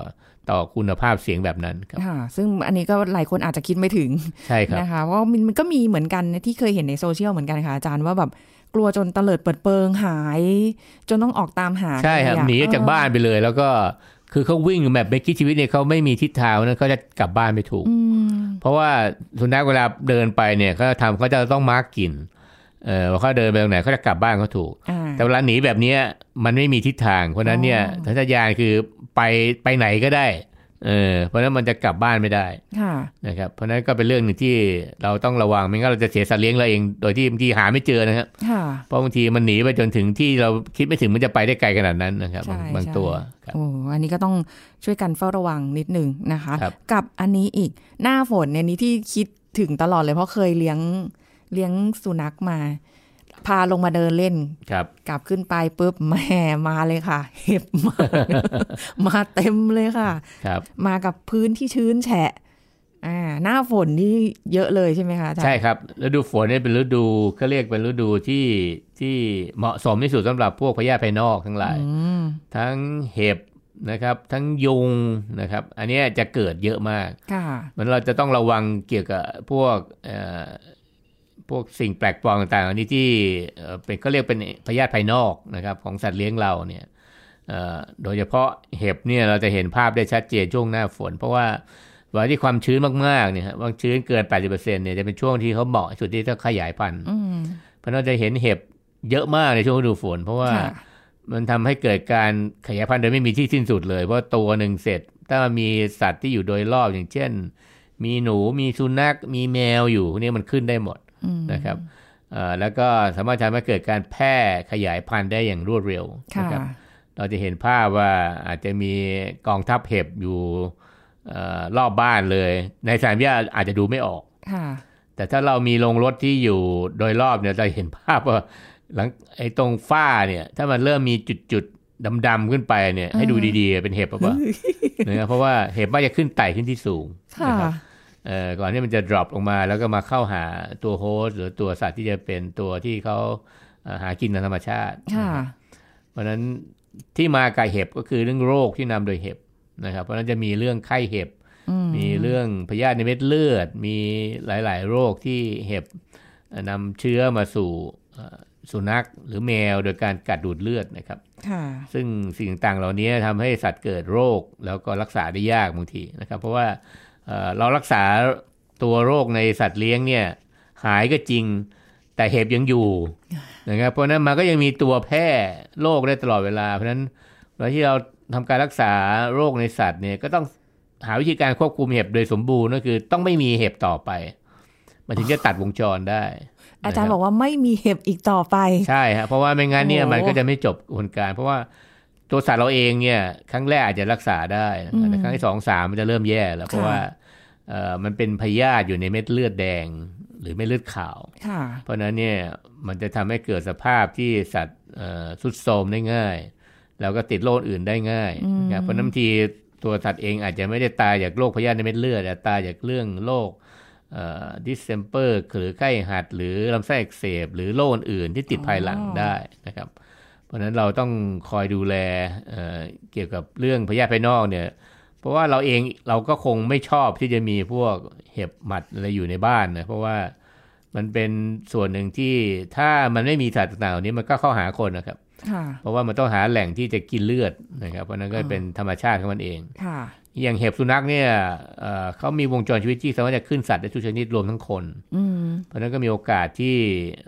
ต่อคุณภาพเสียงแบบนั้นครับค่ะซึ่งอันนี้ก็หลายคนอาจจะคิดไม่ถึงใช่ครับนะคะเพราะมันมันก็มีเหมือนกันนะที่เคยเห็นในโซเชียลเหมือนกันค่ะอาจารย์ว่าแบบกลัวจนเตลิดเปิดเปิงหาย จนต้องออกตามหาใช่ครับเลยอะหนีจากบ้านไปเลย แล้วก็คือเขาวิ่งแบบไม่คิดชีวิตเนี่ยเขาไม่มีทิศทางนั้นเขาจะกลับบ้านไม่ถูกอืมเพราะว่าสุนัขเวลาเดินไปเนี่ยเขาทำเขาจะต้องมาร์กกลิ่น เออว่าเขาเดินไปตรงไหนเขาจะกลับบ้านเขาถูกอ่าแต่เวลาหนีแบบเนี้ยมันไม่มีทิศทาง เพราะฉะนั้นเนี่ยอ๋อสัญชาตญาณคือไปไปไหนก็ได้เออเพราะฉะนั้นมันจะกลับบ้านไม่ได้ค่ะนะครับเพราะฉะนั้นก็เป็นเรื่องหนึ่งที่เราต้องระวังไม่งั้นเราจะเสียสัตว์เลี้ยงเราเองโดยที่บางทีหาไม่เจอนะครับค่ะเพราะบางทีมันหนีไปจนถึงที่เราคิดไม่ถึงมันจะไปได้ไกลขนาดนั้นนะครับใช่บางบางใช่ตัวครับโอ้อันนี้ก็ต้องช่วยกันเฝ้าระวังนิดนึงนะคะครับกับอันนี้อีกหน้าฝนเนี่ยนี้ที่คิดถึงตลอดเลยเพราะเคยเลี้ยง เลี้ยงสุนัขมา พาลงมาเดินเล่นครับ กลับขึ้นไปปุ๊บแหม่มาเลยค่ะ เห็บมามาเต็มเลยค่ะ ครับ มากับพื้นที่ชื้นแฉะอ่าหน้าฝนนี่เยอะเลยใช่ไหมคะอาจารย์ใช่ครับฤดูฝนเนี่ยเป็นฤดูเขาเรียกเป็นฤดูที่ที่เหมาะสมที่สุดสำหรับพวกพยาธิภายนอกทั้งหลายอืมทั้งเห็บนะครับ ทั้งยุงนะครับ อันเนี้ยจะเกิดเยอะมากค่ะมันเราจะต้องระวังเกี่ยวกับพวกเอ่อ พวกสิ่งแปลกปลอมต่างๆอันนี้ที่เอ่อเป็นก็เรียกเป็นพยาธิภายนอกนะครับของสัตว์เลี้ยงเราเนี่ยเอ่อโดยเฉพาะเห็บเนี่ยเราจะเห็นภาพได้ชัดเจนช่วงหน้าฝน เพราะว่าเวลาที่ความชื้นมากๆเนี่ยฮะความชื้นเกิน 80%เนี่ยจะเป็นช่วงที่เขาเหมาะสุดที่จะขยายพันธุ์อืมเพราะเราจะเห็นเห็บเยอะมากในช่วงฤดูฝน เพราะว่าค่ะมันทำให้เกิดการขยายพันธุ์โดยไม่มีที่สิ้นสุดเลย เพราะตัวหนึ่งเสร็จ ถ้ามีสัตว์ที่อยู่โดยรอบอย่างเช่น มีหนูมีสุนัขมีแมวอยู่พวกนี่มันขึ้นได้หมดอืม นะครับเอ่อแล้วก็สามารถทำให้เกิดการแพร่ขยายพันธุ์ได้อย่างรวดเร็วค่ะนะครับเราจะเห็นภาพว่าอาจจะมีกองทัพเห็บอยู่เออรอบบ้านเลย ในสนามหญ้าอาจจะดูไม่ออกค่ะแต่ถ้าเรามีโรงรถที่อยู่โดยรอบเนี่ยเราเห็นภาพว่าหลังไอ้ตรงฝ้าเนี่ย ถ้ามันเริ่มมีจุดๆดำๆขึ้นไปเนี่ย ให้ดูดีๆ เป็นเห็บหรือเปล่านะครับเพราะว่าเห็บมักจะขึ้นไต่ขึ้นที่สูงค่ะนะครับเอ่อ ก่อนที่มันจะ drop ลงมา แล้วก็มาเข้าหาตัวโฮสต์หรือตัวสัตว์ที่จะเป็นตัวที่เขาเอ่อหากินตามธรรมชาติค่ะเพราะฉะนั้นที่มากับเห็บก็คือเรื่องโรคที่นำโดยเห็บนะครับเพราะฉะนั้นจะมีเรื่องไข้เห็บอืมมีเรื่องพยาธิในเม็ดเลือด มีหลาย ๆ โรคที่เห็บเอ่อนำเชื้อมาสู่เอ่อสุนัขหรือแมวโดยการกัดดูดเลือดนะครับค่ะซึ่งสิ่งต่างๆเหล่านี้ทำให้สัตว์เกิดโรคแล้วก็รักษาได้ยากบางทีนะครับ เพราะว่า เอ่อเรารักษาตัวโรคในสัตว์เลี้ยงเนี่ยหายก็จริง แต่เห็บยังอยู่นะครับเพราะฉะนั้นมันก็ยังมีตัวแพร่โรคได้ตลอดเวลา เพราะฉะนั้นเวลาที่เราทำการรักษาโรคในสัตว์เนี่ยก็ต้องหาวิธีการควบคุมเห็บโดยสมบูรณ์ก็คือ ต้องไม่มีเห็บต่อไป มันถึงจะตัดวงจรได้ อาจารย์บอกว่าไม่มีเห็บอีกต่อไป ใช่ครับเพราะว่าไม่งั้นเนี่ยโอ้มันก็จะไม่จบกระบวนการ เพราะว่า ตัวสัตว์เราเองเนี่ยครั้งแรกอาจจะรักษาได้นะครับแต่ครั้งที่สองสามมันจะเริ่มแย่แล้วเพราะว่าเอ่อมันเป็นพยาธิอยู่ในเม็ดเลือดแดงหรือเม็ดเลือดขาวค่ะเพราะฉะนั้นเนี่ยมันจะทำให้เกิดสภาพที่สัตว์เอ่อทรุดโทรมได้ง่าย แล้วก็ติดโรคอื่นได้ง่ายนะครับเพราะฉะนั้นบางทีตัวสัตว์เองอาจจะไม่ได้ตายจากโรคพยาธิในเม็ดเลือดแต่ตายจากเรื่องโรค distemper หรือไข้หัด หรือลำไส้อักเสบ หรือโรคอื่นๆที่ติดภายหลังอ๋อได้นะครับเพ ราะฉะนั้นเราต้องคอยดูแลเอ่อเกี่ยวกับเรื่องพยาธิภายนอกเนี่ย เพราะว่าเราเองเราก็คงไม่ชอบที่จะมีพวกเห็บหมัดอะไรอยู่ในบ้านนะเพราะว่ามันเป็นส่วนหนึ่งที่ถ้ามันไม่มีสัตว์ต่างๆเหล่านี้มันก็เข้าหาคนนะครับค่ะเพราะว่ามันต้องหาแหล่งที่จะกินเลือดนะครับ เพราะนั้นก็เป็นธรรมชาติของมันเองค่ะ อย่างเห็บสุนัขเนี่ยเอ่อเขามีวงจรชีวิตที่สามารถจะขึ้นสัตว์ได้ทุกชนิดรวมทั้งคนอืมเพราะฉะนั้นก็มีโอกาสที่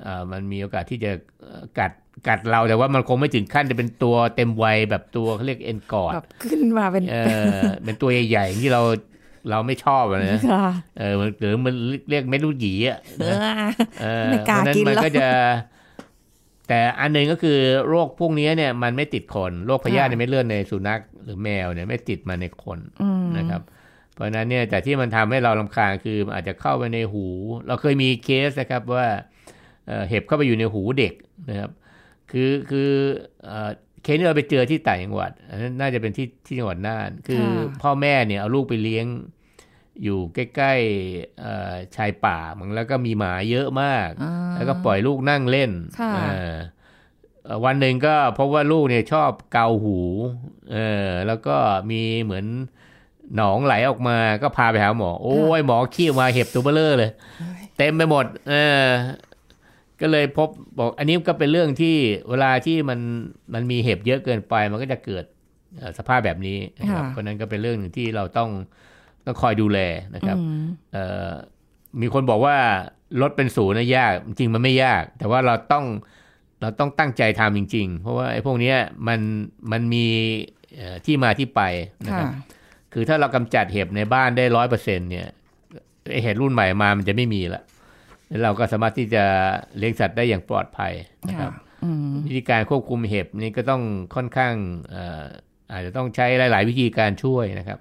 เอ่อมันมีโอกาสที่จะเอ่อกัดกัดเราแต่ว่ามันคงไม่ถึงขั้นจะเป็นตัวเต็มวัยแบบตัวเขาเรียกเอ็นกอดแบบขึ้นมาเป็นเออเป็นตัวใหญ่ๆที่เราเราไม่ชอบอะนะค่ะเออมันหรือมันเรียกเม็ดลูกหยีอะเอนะอเออไม่กล้าเพระฉะนั้นกินมันแล้วก็จะ แต่อันหนึ่งก็คือโรคพวกนี้เนี่ยมันไม่ติดคนโรคพยาธิค่ะในเม็ดเลือดในสุนัขหรือแมวเนี่ยไม่ติดมาในคนอืมนะครับ เพราะฉะนั้นเนี่ยแต่ที่มันทำให้เราลำคาญคือมันอาจจะเข้าไปในหู เราเคยมีเคสนะครับว่าเอ่อเห็บเข้าไปอยู่ในหูเด็กนะครับ คือคือเอ่อเคสที่เราไปเจอที่ต่างจังหวัดอันนั้นน่าจะเป็นที่ที่จังหวัดน่าน คือพ่อแม่เนี่ยเอาลูกไปเลี้ยง อยู่ใกล้ๆเอ่อชายป่ามันแล้วก็มีหมาเยอะมากอ่าแล้วก็ปล่อยลูกนั่งเล่นค่ะเออเอ่อวันหนึ่งก็พบว่าลูกเนี่ยชอบเกาหูเออแล้วก็มีเหมือนหนองไหลออกมาก็พาไปหาหมอ โอ้ยหมอขี้ออกมาเห็บตัวเบลเลอร์เลย เต็มไปหมด เออ ก็เลยพบบอก อันนี้ก็เป็นเรื่องที่เวลาที่มันมันมีเห็บเยอะเกินไป มันก็จะเกิดเอ่อสภาพแบบนี้นะครับค่ะเพราะฉะนั้นก็เป็นเรื่องหนึ่งที่เราต้อง ต้องคอยดูแลนะครับอืมเอ่อมีคนบอกว่าลดเป็นศูนย์นะยาก จริงมันไม่ยาก แต่ว่าเราต้องเราต้องตั้งใจทำจริง ๆ เพราะว่าไอ้พวกเนี้ยมันมันมีเอ่อที่มาที่ไปนะคค่ะรับ คือถ้าเรากำจัดเห็บในบ้านได้ร้อยเปอร์เซ็นเนี่ยไอ้เห็ดรุ่นใหม่มามันจะไม่มีละแล้วเราก็สามารถที่จะเลี้ยงสัตว์ได้อย่างปลอดภัยนะครับอืมวิธีการควบคุมเห็บนี่ก็ต้องค่อนข้างเอ่ออาจจะต้องใช้หลาย ๆ วิธีการช่วยนะครับ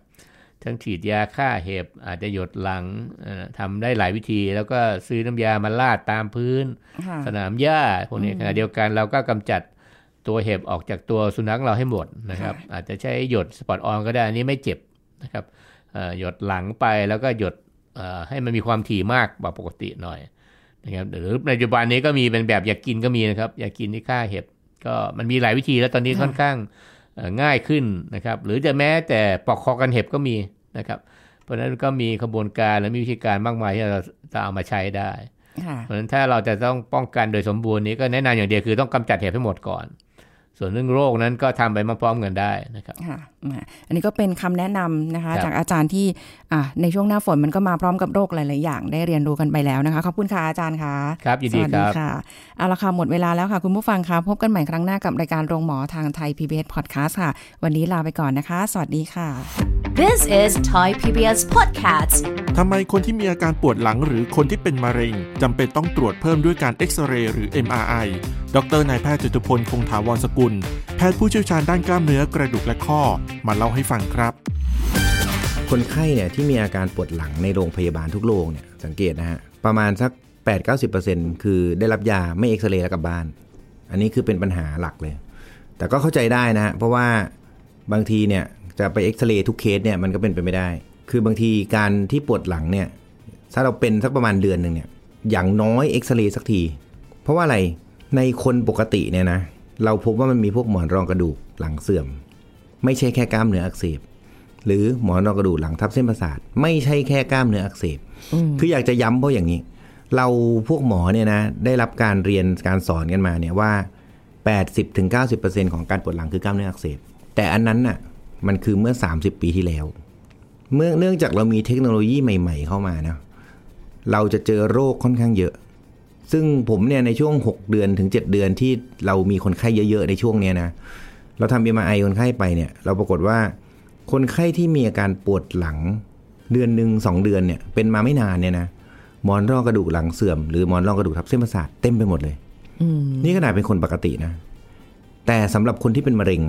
ทั้งฉีดยาฆ่าเห็บอาจจะหยดหลังเอ่อทำได้หลายวิธี แล้วก็ซื้อน้ำยามาลาดตามพื้นค่ะสนามหญ้าพวกนี้ขณะเดียวกันเราก็กำจัดตัวเห็บออกจากตัวสุนัขเราให้หมดนะครับ อาจจะใช้หยดสปอตออนก็ได้ อันนี้ไม่เจ็บนะครับเอ่อหยดหลังไปแล้วก็หยดเอ่อให้มันมีความถี่มากกว่าปกติหน่อยนะครับหรือในปัจจุบันนี้ก็มีเป็นแบบอยากกินก็มีนะครับ อยากกินที่ฆ่าเห็บ ก็มันมีหลายวิธีแล้วตอนนี้ค่ะค่อนข้างเอ่อ ง่ายขึ้นนะครับ หรือจะแม้แต่ปอกคอกันเห็บก็มีนะครับ เพราะฉะนั้นก็มีขบวนการและมีวิธีการมากมายที่เราจะเอามาใช้ได้ค่ะเพราะฉะนั้นถ้าเราจะต้องป้องกันโดยสมบูรณ์นี้ก็แนะนำอย่างเดียวคือต้องกำจัดเห็บให้หมดก่อน ส่วนเรื่องโรคนั้นก็ทำไปพร้อมๆกันได้นะครับค่ะอ่าอันนี้ก็เป็นคำแนะนำนะคะครับจากอาจารย์ที่อ่าในช่วงหน้าฝนมันก็มาพร้อมกับโรคหลาย ๆ อย่างได้เรียนรู้กันไปแล้วนะคะ ขอบคุณค่ะอาจารย์ค่ะครับยินดีสวัสคดีรับค่ะเอาละค่ะหมดเวลาแล้วค่ะ คุณผู้ฟังคะพบกันใหม่ครั้งหน้ากับรายการโรงหมอทางไทย PBS Podcast ค่ะ วันนี้ลาไปก่อนนะคะ สวัสดีค่ะ This is Thai PBS Podcast. ทำไมคนที่มีอาการปวดหลังหรือคนที่เป็นมะเร็งจำเป็นต้องตรวจเพิ่มด้วยการเอ็กซเรย์หรือ MRI ดรนายแพทย์จตุพลคงถาวรสกุล แพทย์ผู้เชี่ยวชาญด้านกล้ามเนื้อกระดูกและข้อ มาเล่าให้ฟังครับ คนไข้เนี่ยที่มีอาการปวดหลังในโรงพยาบาลทุกโรงเนี่ยสังเกตนะฮะประมาณสัก 8-90%คือได้รับยาไม่เอ็กซเรย์แล้วกลับบ้าน อันนี้คือเป็นปัญหาหลักเลย แต่ก็เข้าใจได้นะฮะเพราะว่าบางทีเนี่ย จะไปเอ็กซเรย์ทุกเคสเนี่ยมันก็เป็นไปไม่ได้ คือบางทีการที่ปวดหลังเนี่ยถ้าเราเป็นสักประมาณเดือนหนึ่งเนี่ยอย่างน้อยเอ็กซเรย์สักที เพราะว่าอะไรในคนปกติเนี่ยนะเราพบว่ามันมีพวกหมอนรองกระดูกหลังเสื่อม ไม่ใช่แค่กล้ามเนื้ออักเสบหรือหมอนรองกระดูกหลังทับเส้นประสาท ไม่ใช่แค่กล้ามเนื้ออักเสบคืออยากจะย้ำเพราะอย่างนี้ เราพวกหมอเนี่ยนะได้รับการเรียนการสอนกันมาเนี่ยว่า 80-90%ของการปวดหลังคือกล้ามเนื้ออักเสบแต่อันนั้นน่ะ มันคือเมื่อ 30 ปีที่แล้ว เมื่อเนื่องจากเรามีเทคโนโลยีใหม่ ๆ เข้ามานะเราจะเจอโรคค่อนข้างเยอะ ซึ่งผมเนี่ยในช่วง 6 เดือนถึง 7 เดือนที่เรามีคนไข้เยอะๆในช่วงเนี้ยนะเราทำ MRI คนไข้ไปเนี่ย เราปรากฏว่าคนไข้ที่มีอาการปวดหลังเดือนหนึ่งสองเดือนเนี่ยเป็นมาไม่นานเนี่ยนะหมอนรองกระดูกหลังเสื่อมหรือหมอนรองกระดูกทับเส้นประสาทเต็มไปหมดเลยนี่ขนาดเป็นคนปกตินะ แต่สำหรับคนที่เป็นมะเร็ง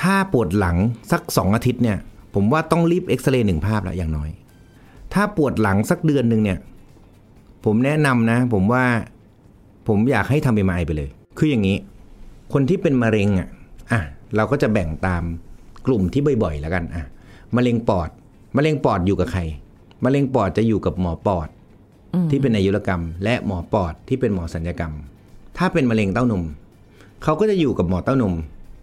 ถ้าปวดหลังสักสองอาทิตย์เนี่ย ผมว่าต้องรีบเอ็กซเรย์หนึ่งภาพละอย่างน้อย ถ้าปวดหลังสักเดือนหนึ่งเนี่ย ผมแนะนำนะ ผมว่าผมอยากให้ทำเอ็มไอไปเลย คืออย่างนี้ คนที่เป็นมะเร็งอะอะเราก็จะแบ่งตามกลุ่มที่บ่อยๆ แล้วกันอะมะเร็งปอดมะเร็งปอดอยู่กับใครมะเร็งปอดจะอยู่กับหมอปอด ที่เป็นอายุรกรรม และหมอปอดที่เป็นหมอสัญญกรรม ถ้าเป็นมะเร็งเต้านมเขาก็จะอยู่กับหมอเต้านม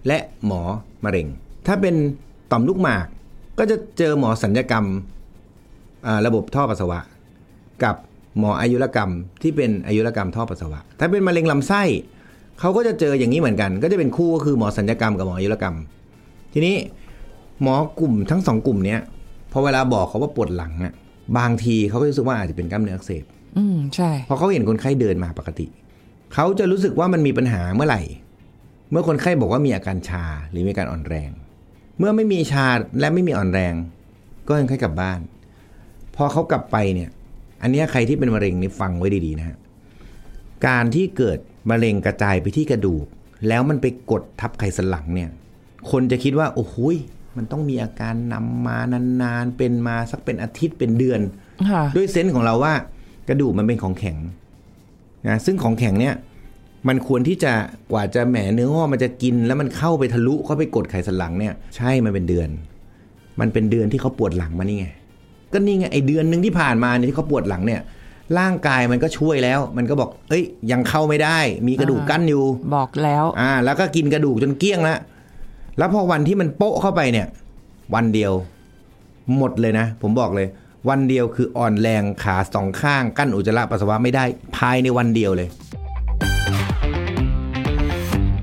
และหมอมะเร็ง ถ้าเป็นต่อมลูกหมาก ก็จะเจอหมอสัญญกรรมอ่าระบบท่อปัสสาวะ กับหมออายุรกรรมที่เป็นอายุรกรรมท่อปัสสาวะ ถ้าเป็นมะเร็งลำไส้เขาก็จะเจออย่างนี้เหมือนกัน ก็จะเป็นคู่ก็คือหมอสัญญกรรมกับหมออายุรกรรม ทีนี้หมอกลุ่มทั้งสองกลุ่มเนี้ยพอเวลาบอกเขาว่าปวดหลังอะบางทีเขาก็รู้สึกว่าอาจจะเป็นกล้ามเนื้ออักเสบ อืมใช่พอเขาเห็นคนไข้เดินมาปกติ เขาจะรู้สึกว่ามันมีปัญหาเมื่อไหร่ เมื่อคนไข้บอกว่ามีอาการชาหรือมีอาการอ่อนแรง เมื่อไม่มีชาและไม่มีอ่อนแรง ก็ยังค่อยกลับบ้าน พอเขากลับไปเนี่ย อันเนี้ยใครที่เป็นมะเร็งนี่ฟังไว้ดีๆนะฮะการที่เกิดมะเร็งกระจายไปที่กระดูก แล้วมันไปกดทับไขสันหลังเนี่ย คนจะคิดว่า โอ้โหยมันต้องมีอาการนำมานานๆ เป็นมาสักเป็นอาทิตย์เป็นเดือนค่ะด้วยเซนส์ของเราว่ากระดูกมันเป็นของแข็งนะซึ่งของแข็งเนี่ย มันควรที่จะกว่าจะแหมเนื้อว่ามันจะกิน แล้วมันเข้าไปทะลุเข้าไปกดไขสันหลังเนี่ย ใช่มันเป็นเดือน มันเป็นเดือนที่เขาปวดหลังมานี่ไงก็นี่ไงไอเดือนหนึ่งที่ผ่านมาเนี่ยที่เขาปวดหลังเนี่ย ร่างกายมันก็ช่วยแล้ว มันก็บอก เอ้ย ยังเข้าไม่ได้ มีกระดูกกั้นอยู่ บอกแล้ว อ่า แล้วก็กินกระดูกจนเกลี้ยงแล้วแล้วพอวันที่มันโปะเข้าไปเนี่ย วันเดียว หมดเลยนะ ผมบอกเลย วันเดียวคืออ่อนแรงขาสองข้างกั้นอุจจาระปัสสาวะไม่ได้ ภายในวันเดียวเลย